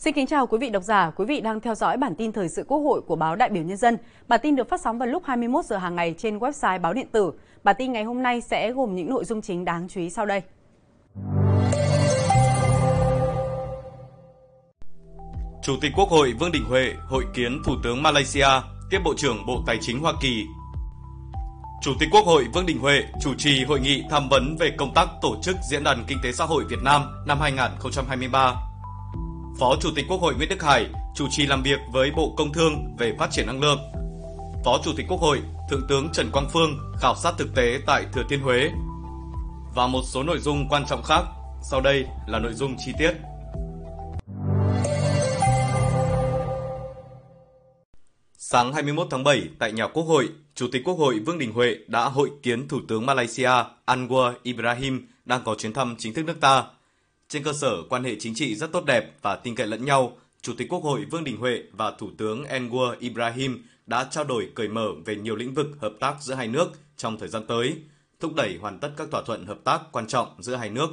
Xin kính chào quý vị độc giả, quý vị đang theo dõi bản tin thời sự Quốc hội của báo Đại biểu Nhân dân. Bản tin được phát sóng vào lúc 21 giờ hàng ngày trên website báo điện tử. Bản tin ngày hôm nay sẽ gồm những nội dung chính đáng chú ý sau đây. Chủ tịch Quốc hội Vương Đình Huệ hội kiến Thủ tướng Malaysia, tiếp Bộ trưởng Bộ Tài chính Hoa Kỳ. Chủ tịch Quốc hội Vương Đình Huệ chủ trì hội nghị tham vấn về công tác tổ chức Diễn đàn Kinh tế Xã hội Việt Nam năm 2023 Phó Chủ tịch Quốc hội Nguyễn Đức Hải chủ trì làm việc với Bộ Công Thương về phát triển năng lượng. Phó Chủ tịch Quốc hội Thượng tướng Trần Quang Phương khảo sát thực tế tại Thừa Thiên Huế. Và một số nội dung quan trọng khác. Sau đây là nội dung chi tiết. Sáng 21 tháng 7 tại nhà Quốc hội, Chủ tịch Quốc hội Vương Đình Huệ đã hội kiến Thủ tướng Malaysia Anwar Ibrahim đang có chuyến thăm chính thức nước ta trên cơ sở quan hệ chính trị rất tốt đẹp và tin cậy lẫn nhau, Chủ tịch Quốc hội Vương Đình Huệ và Thủ tướng Anwar Ibrahim đã trao đổi cởi mở về nhiều lĩnh vực hợp tác giữa hai nước trong thời gian tới, thúc đẩy hoàn tất các thỏa thuận hợp tác quan trọng giữa hai nước.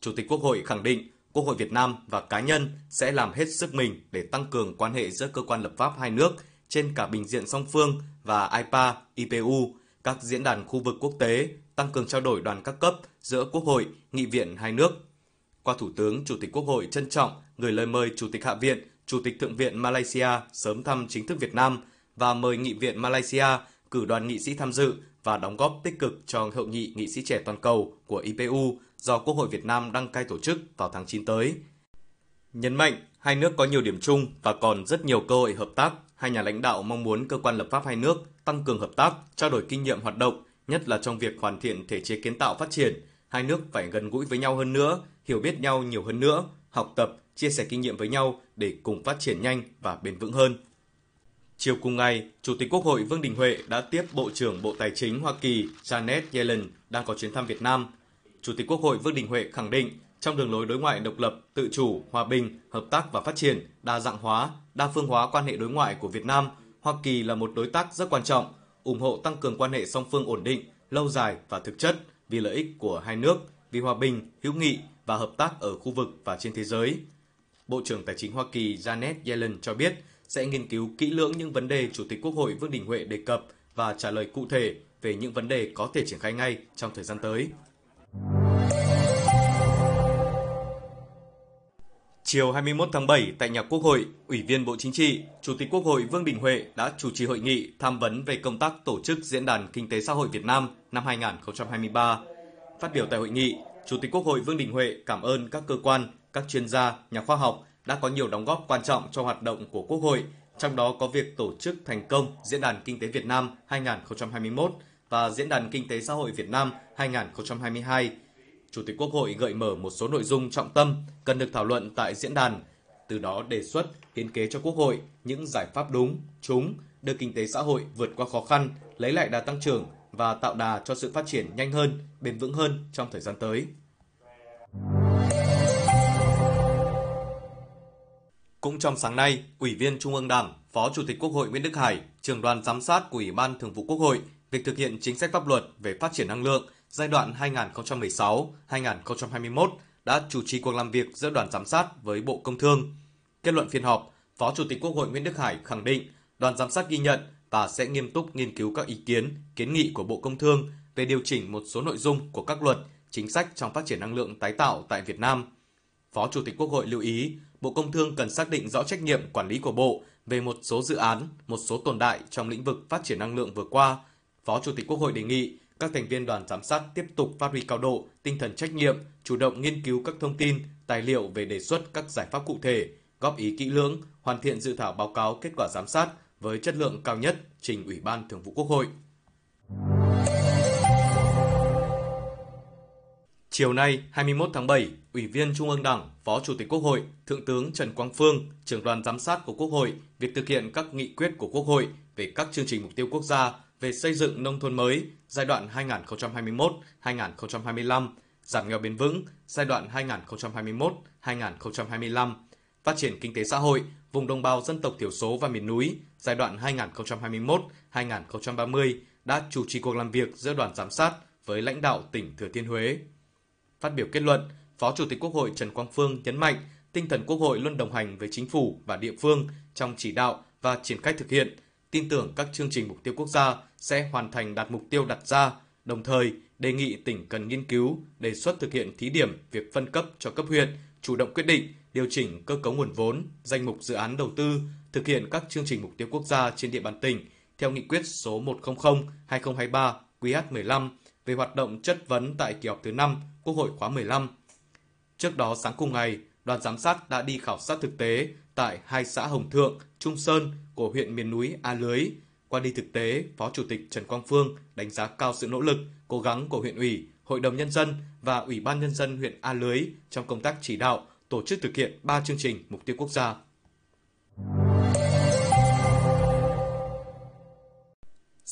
Chủ tịch Quốc hội khẳng định Quốc hội Việt Nam và cá nhân sẽ làm hết sức mình để tăng cường quan hệ giữa cơ quan lập pháp hai nước trên cả bình diện song phương và IPA, IPU, các diễn đàn khu vực quốc tế, tăng cường trao đổi đoàn các cấp giữa Quốc hội, nghị viện hai nước qua Thủ tướng, Chủ tịch Quốc hội trân trọng gửi lời mời Chủ tịch Hạ viện, Chủ tịch Thượng viện Malaysia sớm thăm chính thức Việt Nam và mời Nghị viện Malaysia cử đoàn nghị sĩ tham dự và đóng góp tích cực cho hội nghị nghị sĩ trẻ toàn cầu của IPU do Quốc hội Việt Nam đăng cai tổ chức vào tháng 9 tới. Nhấn mạnh, hai nước có nhiều điểm chung và còn rất nhiều cơ hội hợp tác. Hai nhà lãnh đạo mong muốn cơ quan lập pháp hai nước tăng cường hợp tác, trao đổi kinh nghiệm hoạt động, nhất là trong việc hoàn thiện thể chế kiến tạo phát triển. Hai nước phải gần gũi với nhau hơn nữa, hiểu biết nhau nhiều hơn nữa, học tập, chia sẻ kinh nghiệm với nhau để cùng phát triển nhanh và bền vững hơn. Chiều cùng ngày, Chủ tịch Quốc hội Vương Đình Huệ đã tiếp Bộ trưởng Bộ Tài chính Hoa Kỳ Janet Yellen đang có chuyến thăm Việt Nam. Chủ tịch Quốc hội Vương Đình Huệ khẳng định trong đường lối đối ngoại độc lập, tự chủ, hòa bình, hợp tác và phát triển, đa dạng hóa, đa phương hóa quan hệ đối ngoại của Việt Nam, Hoa Kỳ là một đối tác rất quan trọng, ủng hộ tăng cường quan hệ song phương ổn định, lâu dài và thực chất vì lợi ích của hai nước, vì hòa bình, hữu nghị và hợp tác ở khu vực và trên thế giới. Bộ trưởng Tài chính Hoa Kỳ Janet Yellen cho biết sẽ nghiên cứu kỹ lưỡng những vấn đề Chủ tịch Quốc hội Vương Đình Huệ đề cập và trả lời cụ thể về những vấn đề có thể triển khai ngay trong thời gian tới. Chiều 21 tháng 7 tại nhà Quốc hội, Ủy viên Bộ Chính trị, Chủ tịch Quốc hội Vương Đình Huệ đã chủ trì hội nghị tham vấn về công tác tổ chức Diễn đàn Kinh tế Xã hội Việt Nam năm 2023. Phát biểu tại hội nghị, Chủ tịch Quốc hội Vương Đình Huệ cảm ơn các cơ quan, các chuyên gia, nhà khoa học đã có nhiều đóng góp quan trọng cho hoạt động của Quốc hội, trong đó có việc tổ chức thành công Diễn đàn Kinh tế Việt Nam 2021 và Diễn đàn Kinh tế Xã hội Việt Nam 2022. Chủ tịch Quốc hội gợi mở một số nội dung trọng tâm cần được thảo luận tại diễn đàn, từ đó đề xuất hiến kế cho Quốc hội những giải pháp đúng, trúng, đưa kinh tế xã hội vượt qua khó khăn, lấy lại đà tăng trưởng và tạo đà cho sự phát triển nhanh hơn, bền vững hơn trong thời gian tới. Cũng trong sáng nay, Ủy viên Trung ương Đảng, Phó Chủ tịch Quốc hội Nguyễn Đức Hải, trưởng đoàn giám sát của Ủy ban Thường vụ Quốc hội việc thực hiện chính sách pháp luật về phát triển năng lượng giai đoạn 2016-2021 đã chủ trì cuộc làm việc giữa đoàn giám sát với Bộ Công Thương. Kết luận phiên họp, Phó Chủ tịch Quốc hội Nguyễn Đức Hải khẳng định đoàn giám sát ghi nhận và sẽ nghiêm túc nghiên cứu các ý kiến, kiến nghị của Bộ Công Thương về điều chỉnh một số nội dung của các luật, chính sách trong phát triển năng lượng tái tạo tại Việt Nam. Phó Chủ tịch Quốc hội lưu ý, Bộ Công Thương cần xác định rõ trách nhiệm quản lý của Bộ về một số dự án, một số tồn tại trong lĩnh vực phát triển năng lượng vừa qua. Phó Chủ tịch Quốc hội đề nghị các thành viên đoàn giám sát tiếp tục phát huy cao độ tinh thần trách nhiệm, chủ động nghiên cứu các thông tin, tài liệu về đề xuất các giải pháp cụ thể, góp ý kỹ lưỡng, hoàn thiện dự thảo báo cáo kết quả giám sát với chất lượng cao nhất trình Ủy ban Thường vụ Quốc hội. Chiều nay, 21 tháng 7, Ủy viên Trung ương Đảng, Phó Chủ tịch Quốc hội, Thượng tướng Trần Quang Phương, trưởng đoàn giám sát của Quốc hội, việc thực hiện các nghị quyết của Quốc hội về các chương trình mục tiêu quốc gia về xây dựng nông thôn mới giai đoạn 2021-2025, giảm nghèo bền vững giai đoạn 2021-2025, phát triển kinh tế xã hội vùng đồng bào dân tộc thiểu số và miền núi giai đoạn 2021-2030 đã chủ trì cuộc làm việc giữa đoàn giám sát với lãnh đạo tỉnh Thừa Thiên Huế. Phát biểu kết luận, Phó Chủ tịch Quốc hội Trần Quang Phương nhấn mạnh tinh thần Quốc hội luôn đồng hành với chính phủ và địa phương trong chỉ đạo và triển khai thực hiện, tin tưởng các chương trình mục tiêu quốc gia sẽ hoàn thành đạt mục tiêu đặt ra, đồng thời đề nghị tỉnh cần nghiên cứu, đề xuất thực hiện thí điểm việc phân cấp cho cấp huyện, chủ động quyết định, điều chỉnh cơ cấu nguồn vốn, danh mục dự án đầu tư, thực hiện các chương trình mục tiêu quốc gia trên địa bàn tỉnh theo nghị quyết số 100/2023 QH15 về hoạt động chất vấn tại kỳ họp thứ 5 Quốc hội khóa 15. Trước đó sáng cùng ngày, đoàn giám sát đã đi khảo sát thực tế tại hai xã Hồng Thượng, Trung Sơn của huyện miền núi A Lưới. Qua đi thực tế, Phó Chủ tịch Trần Quang Phương đánh giá cao sự nỗ lực, cố gắng của huyện ủy, Hội đồng Nhân dân và Ủy ban Nhân dân huyện A Lưới trong công tác chỉ đạo, tổ chức thực hiện 3 chương trình mục tiêu quốc gia.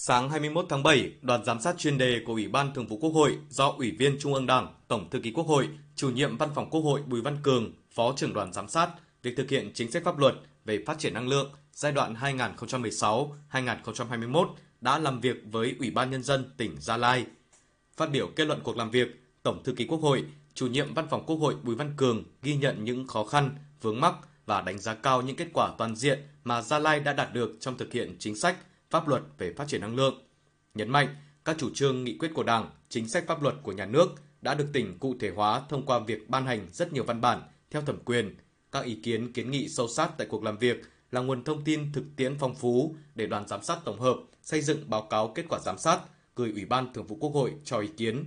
Sáng 21 tháng 7, đoàn giám sát chuyên đề của Ủy ban Thường vụ Quốc hội do Ủy viên Trung ương Đảng, Tổng thư ký Quốc hội, chủ nhiệm Văn phòng Quốc hội Bùi Văn Cường, Phó trưởng đoàn giám sát việc thực hiện chính sách pháp luật về phát triển năng lượng giai đoạn 2016-2021 đã làm việc với Ủy ban Nhân dân tỉnh Gia Lai. Phát biểu kết luận cuộc làm việc, Tổng thư ký Quốc hội, chủ nhiệm Văn phòng Quốc hội Bùi Văn Cường ghi nhận những khó khăn, vướng mắc và đánh giá cao những kết quả toàn diện mà Gia Lai đã đạt được trong thực hiện chính sách pháp luật về phát triển năng lượng. Nhấn mạnh, các chủ trương nghị quyết của Đảng, chính sách pháp luật của nhà nước đã được tỉnh cụ thể hóa thông qua việc ban hành rất nhiều văn bản theo thẩm quyền. Các ý kiến kiến nghị sâu sát tại cuộc làm việc là nguồn thông tin thực tiễn phong phú để đoàn giám sát tổng hợp xây dựng báo cáo kết quả giám sát gửi Ủy ban Thường vụ Quốc hội cho ý kiến.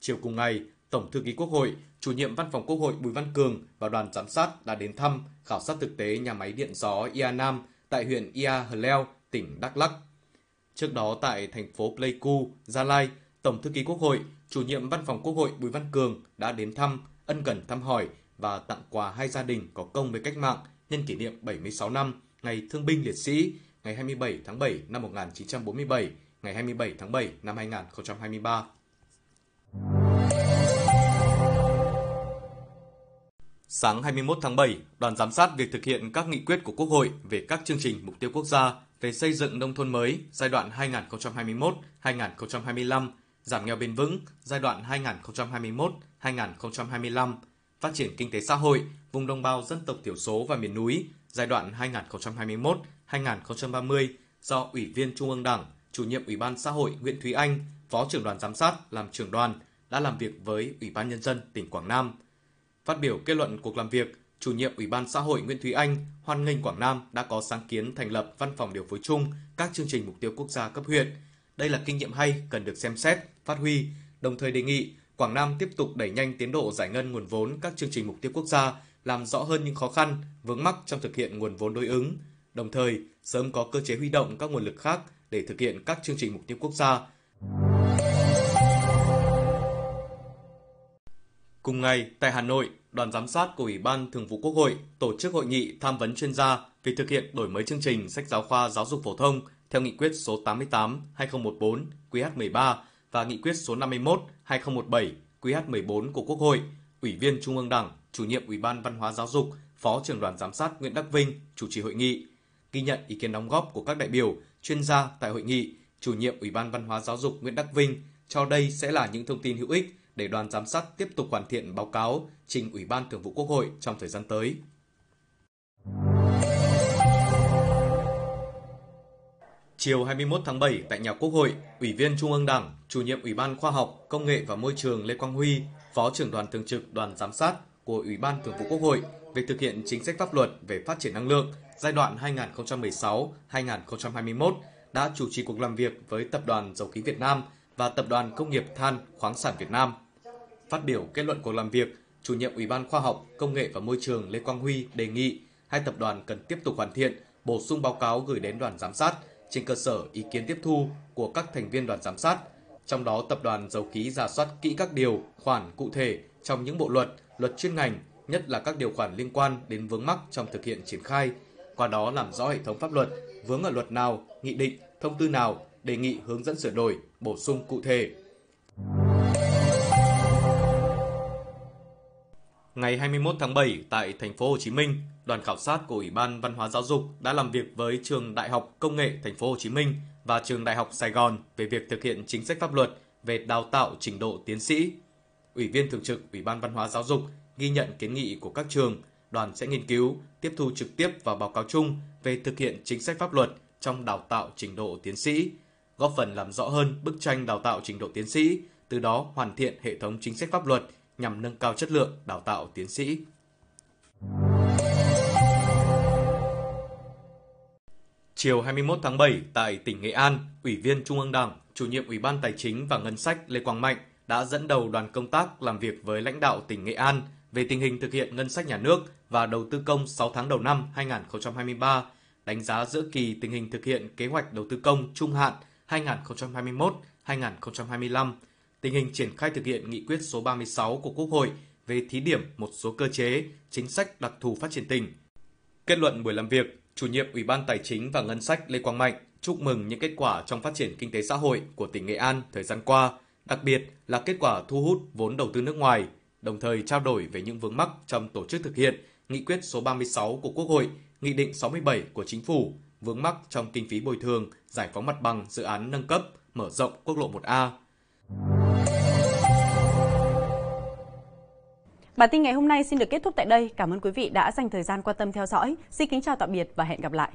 Chiều cùng ngày, Tổng thư ký Quốc hội, chủ nhiệm Văn phòng Quốc hội Bùi Văn Cường và đoàn giám sát đã đến thăm, khảo sát thực tế nhà máy điện gió Ia Nam tại huyện Ia Hờ Leo, tỉnh Đắk Lắk. Trước đó tại thành phố Pleiku, Gia Lai, Tổng thư ký Quốc hội, chủ nhiệm Văn phòng Quốc hội Bùi Văn Cường đã đến thăm, ân cần thăm hỏi và tặng quà hai gia đình có công với cách mạng nhân kỷ niệm 76 năm Ngày Thương binh Liệt sĩ ngày 27 tháng 7 năm 1947, ngày 27 tháng 7 năm 2023. Sáng 21 tháng 7, đoàn giám sát việc thực hiện các nghị quyết của Quốc hội về các chương trình mục tiêu quốc gia về xây dựng nông thôn mới giai đoạn 2021-2025, giảm nghèo bền vững giai đoạn 2021-2025, phát triển kinh tế xã hội vùng đồng bào dân tộc thiểu số và miền núi giai đoạn 2021-2030 do Ủy viên Trung ương Đảng, chủ nhiệm Ủy ban xã hội Nguyễn Thúy Anh, Phó trưởng đoàn giám sát làm trưởng đoàn đã làm việc với Ủy ban nhân dân tỉnh Quảng Nam. Phát biểu kết luận cuộc làm việc, chủ nhiệm Ủy ban xã hội Nguyễn Thúy Anh hoan nghênh Quảng Nam đã có sáng kiến thành lập văn phòng điều phối chung các chương trình mục tiêu quốc gia cấp huyện. Đây là kinh nghiệm hay cần được xem xét, phát huy, đồng thời đề nghị Quảng Nam tiếp tục đẩy nhanh tiến độ giải ngân nguồn vốn các chương trình mục tiêu quốc gia, làm rõ hơn những khó khăn, vướng mắc trong thực hiện nguồn vốn đối ứng, đồng thời sớm có cơ chế huy động các nguồn lực khác để thực hiện các chương trình mục tiêu quốc gia. Cùng ngày, tại Hà Nội, đoàn giám sát của Ủy ban Thường vụ Quốc hội tổ chức hội nghị tham vấn chuyên gia về thực hiện đổi mới chương trình sách giáo khoa giáo dục phổ thông theo nghị quyết số 88/2014 QH13 và nghị quyết số 51/2017 QH14 của Quốc hội. Ủy viên Trung ương Đảng, chủ nhiệm Ủy ban Văn hóa Giáo dục, Phó trưởng đoàn giám sát Nguyễn Đắc Vinh chủ trì hội nghị. Ghi nhận ý kiến đóng góp của các đại biểu, chuyên gia tại hội nghị, chủ nhiệm Ủy ban Văn hóa Giáo dục Nguyễn Đắc Vinh cho đây sẽ là những thông tin hữu ích để đoàn giám sát tiếp tục hoàn thiện báo cáo trình Ủy ban Thường vụ Quốc hội trong thời gian tới. Chiều 21 tháng 7 tại nhà Quốc hội, Ủy viên Trung ương Đảng, chủ nhiệm Ủy ban Khoa học, Công nghệ và Môi trường Lê Quang Huy, Phó trưởng đoàn thường trực đoàn giám sát của Ủy ban Thường vụ Quốc hội về thực hiện chính sách pháp luật về phát triển năng lượng giai đoạn 2016-2021 đã chủ trì cuộc làm việc với Tập đoàn Dầu khí Việt Nam và Tập đoàn Công nghiệp Than khoáng sản Việt Nam. Phát biểu kết luận cuộc làm việc, chủ nhiệm Ủy ban Khoa học, Công nghệ và Môi trường Lê Quang Huy đề nghị hai tập đoàn cần tiếp tục hoàn thiện, bổ sung báo cáo gửi đến đoàn giám sát trên cơ sở ý kiến tiếp thu của các thành viên đoàn giám sát. Trong đó, tập đoàn dầu khí giả soát kỹ các điều, khoản cụ thể trong những bộ luật, luật chuyên ngành, nhất là các điều khoản liên quan đến vướng mắc trong thực hiện triển khai. Qua đó làm rõ hệ thống pháp luật, vướng ở luật nào, nghị định, thông tư nào, đề nghị hướng dẫn sửa đổi, bổ sung cụ thể. Ngày 21 tháng 7 tại thành phố Hồ Chí Minh, đoàn khảo sát của Ủy ban Văn hóa Giáo dục đã làm việc với Trường Đại học Công nghệ thành phố Hồ Chí Minh và Trường Đại học Sài Gòn về việc thực hiện chính sách pháp luật về đào tạo trình độ tiến sĩ. Ủy viên thường trực Ủy ban Văn hóa Giáo dục ghi nhận kiến nghị của các trường, đoàn sẽ nghiên cứu, tiếp thu trực tiếp và báo cáo chung về thực hiện chính sách pháp luật trong đào tạo trình độ tiến sĩ, góp phần làm rõ hơn bức tranh đào tạo trình độ tiến sĩ, từ đó hoàn thiện hệ thống chính sách pháp luật nhằm nâng cao chất lượng đào tạo tiến sĩ. Chiều 21 tháng 7 tại tỉnh Nghệ An, Ủy viên Trung ương Đảng, Chủ nhiệm Ủy ban Tài chính và Ngân sách Lê Quang Mạnh đã dẫn đầu đoàn công tác làm việc với lãnh đạo tỉnh Nghệ An về tình hình thực hiện ngân sách nhà nước và đầu tư công 6 tháng đầu năm 2023, đánh giá giữa kỳ tình hình thực hiện kế hoạch đầu tư công trung hạn 2021-2025, tình hình triển khai thực hiện nghị quyết số 36 của Quốc hội về thí điểm một số cơ chế, chính sách đặc thù phát triển tỉnh. Kết luận buổi làm việc, chủ nhiệm Ủy ban Tài chính và Ngân sách Lê Quang Mạnh chúc mừng những kết quả trong phát triển kinh tế xã hội của tỉnh Nghệ An thời gian qua, đặc biệt là kết quả thu hút vốn đầu tư nước ngoài, đồng thời trao đổi về những vướng mắc trong tổ chức thực hiện Nghị quyết số 36 của Quốc hội, Nghị định 67 của Chính phủ, vướng mắc trong kinh phí bồi thường, giải phóng mặt bằng dự án nâng cấp, mở rộng quốc lộ 1A. Bản tin ngày hôm nay xin được kết thúc tại đây. Cảm ơn quý vị đã dành thời gian quan tâm theo dõi. Xin kính chào tạm biệt và hẹn gặp lại.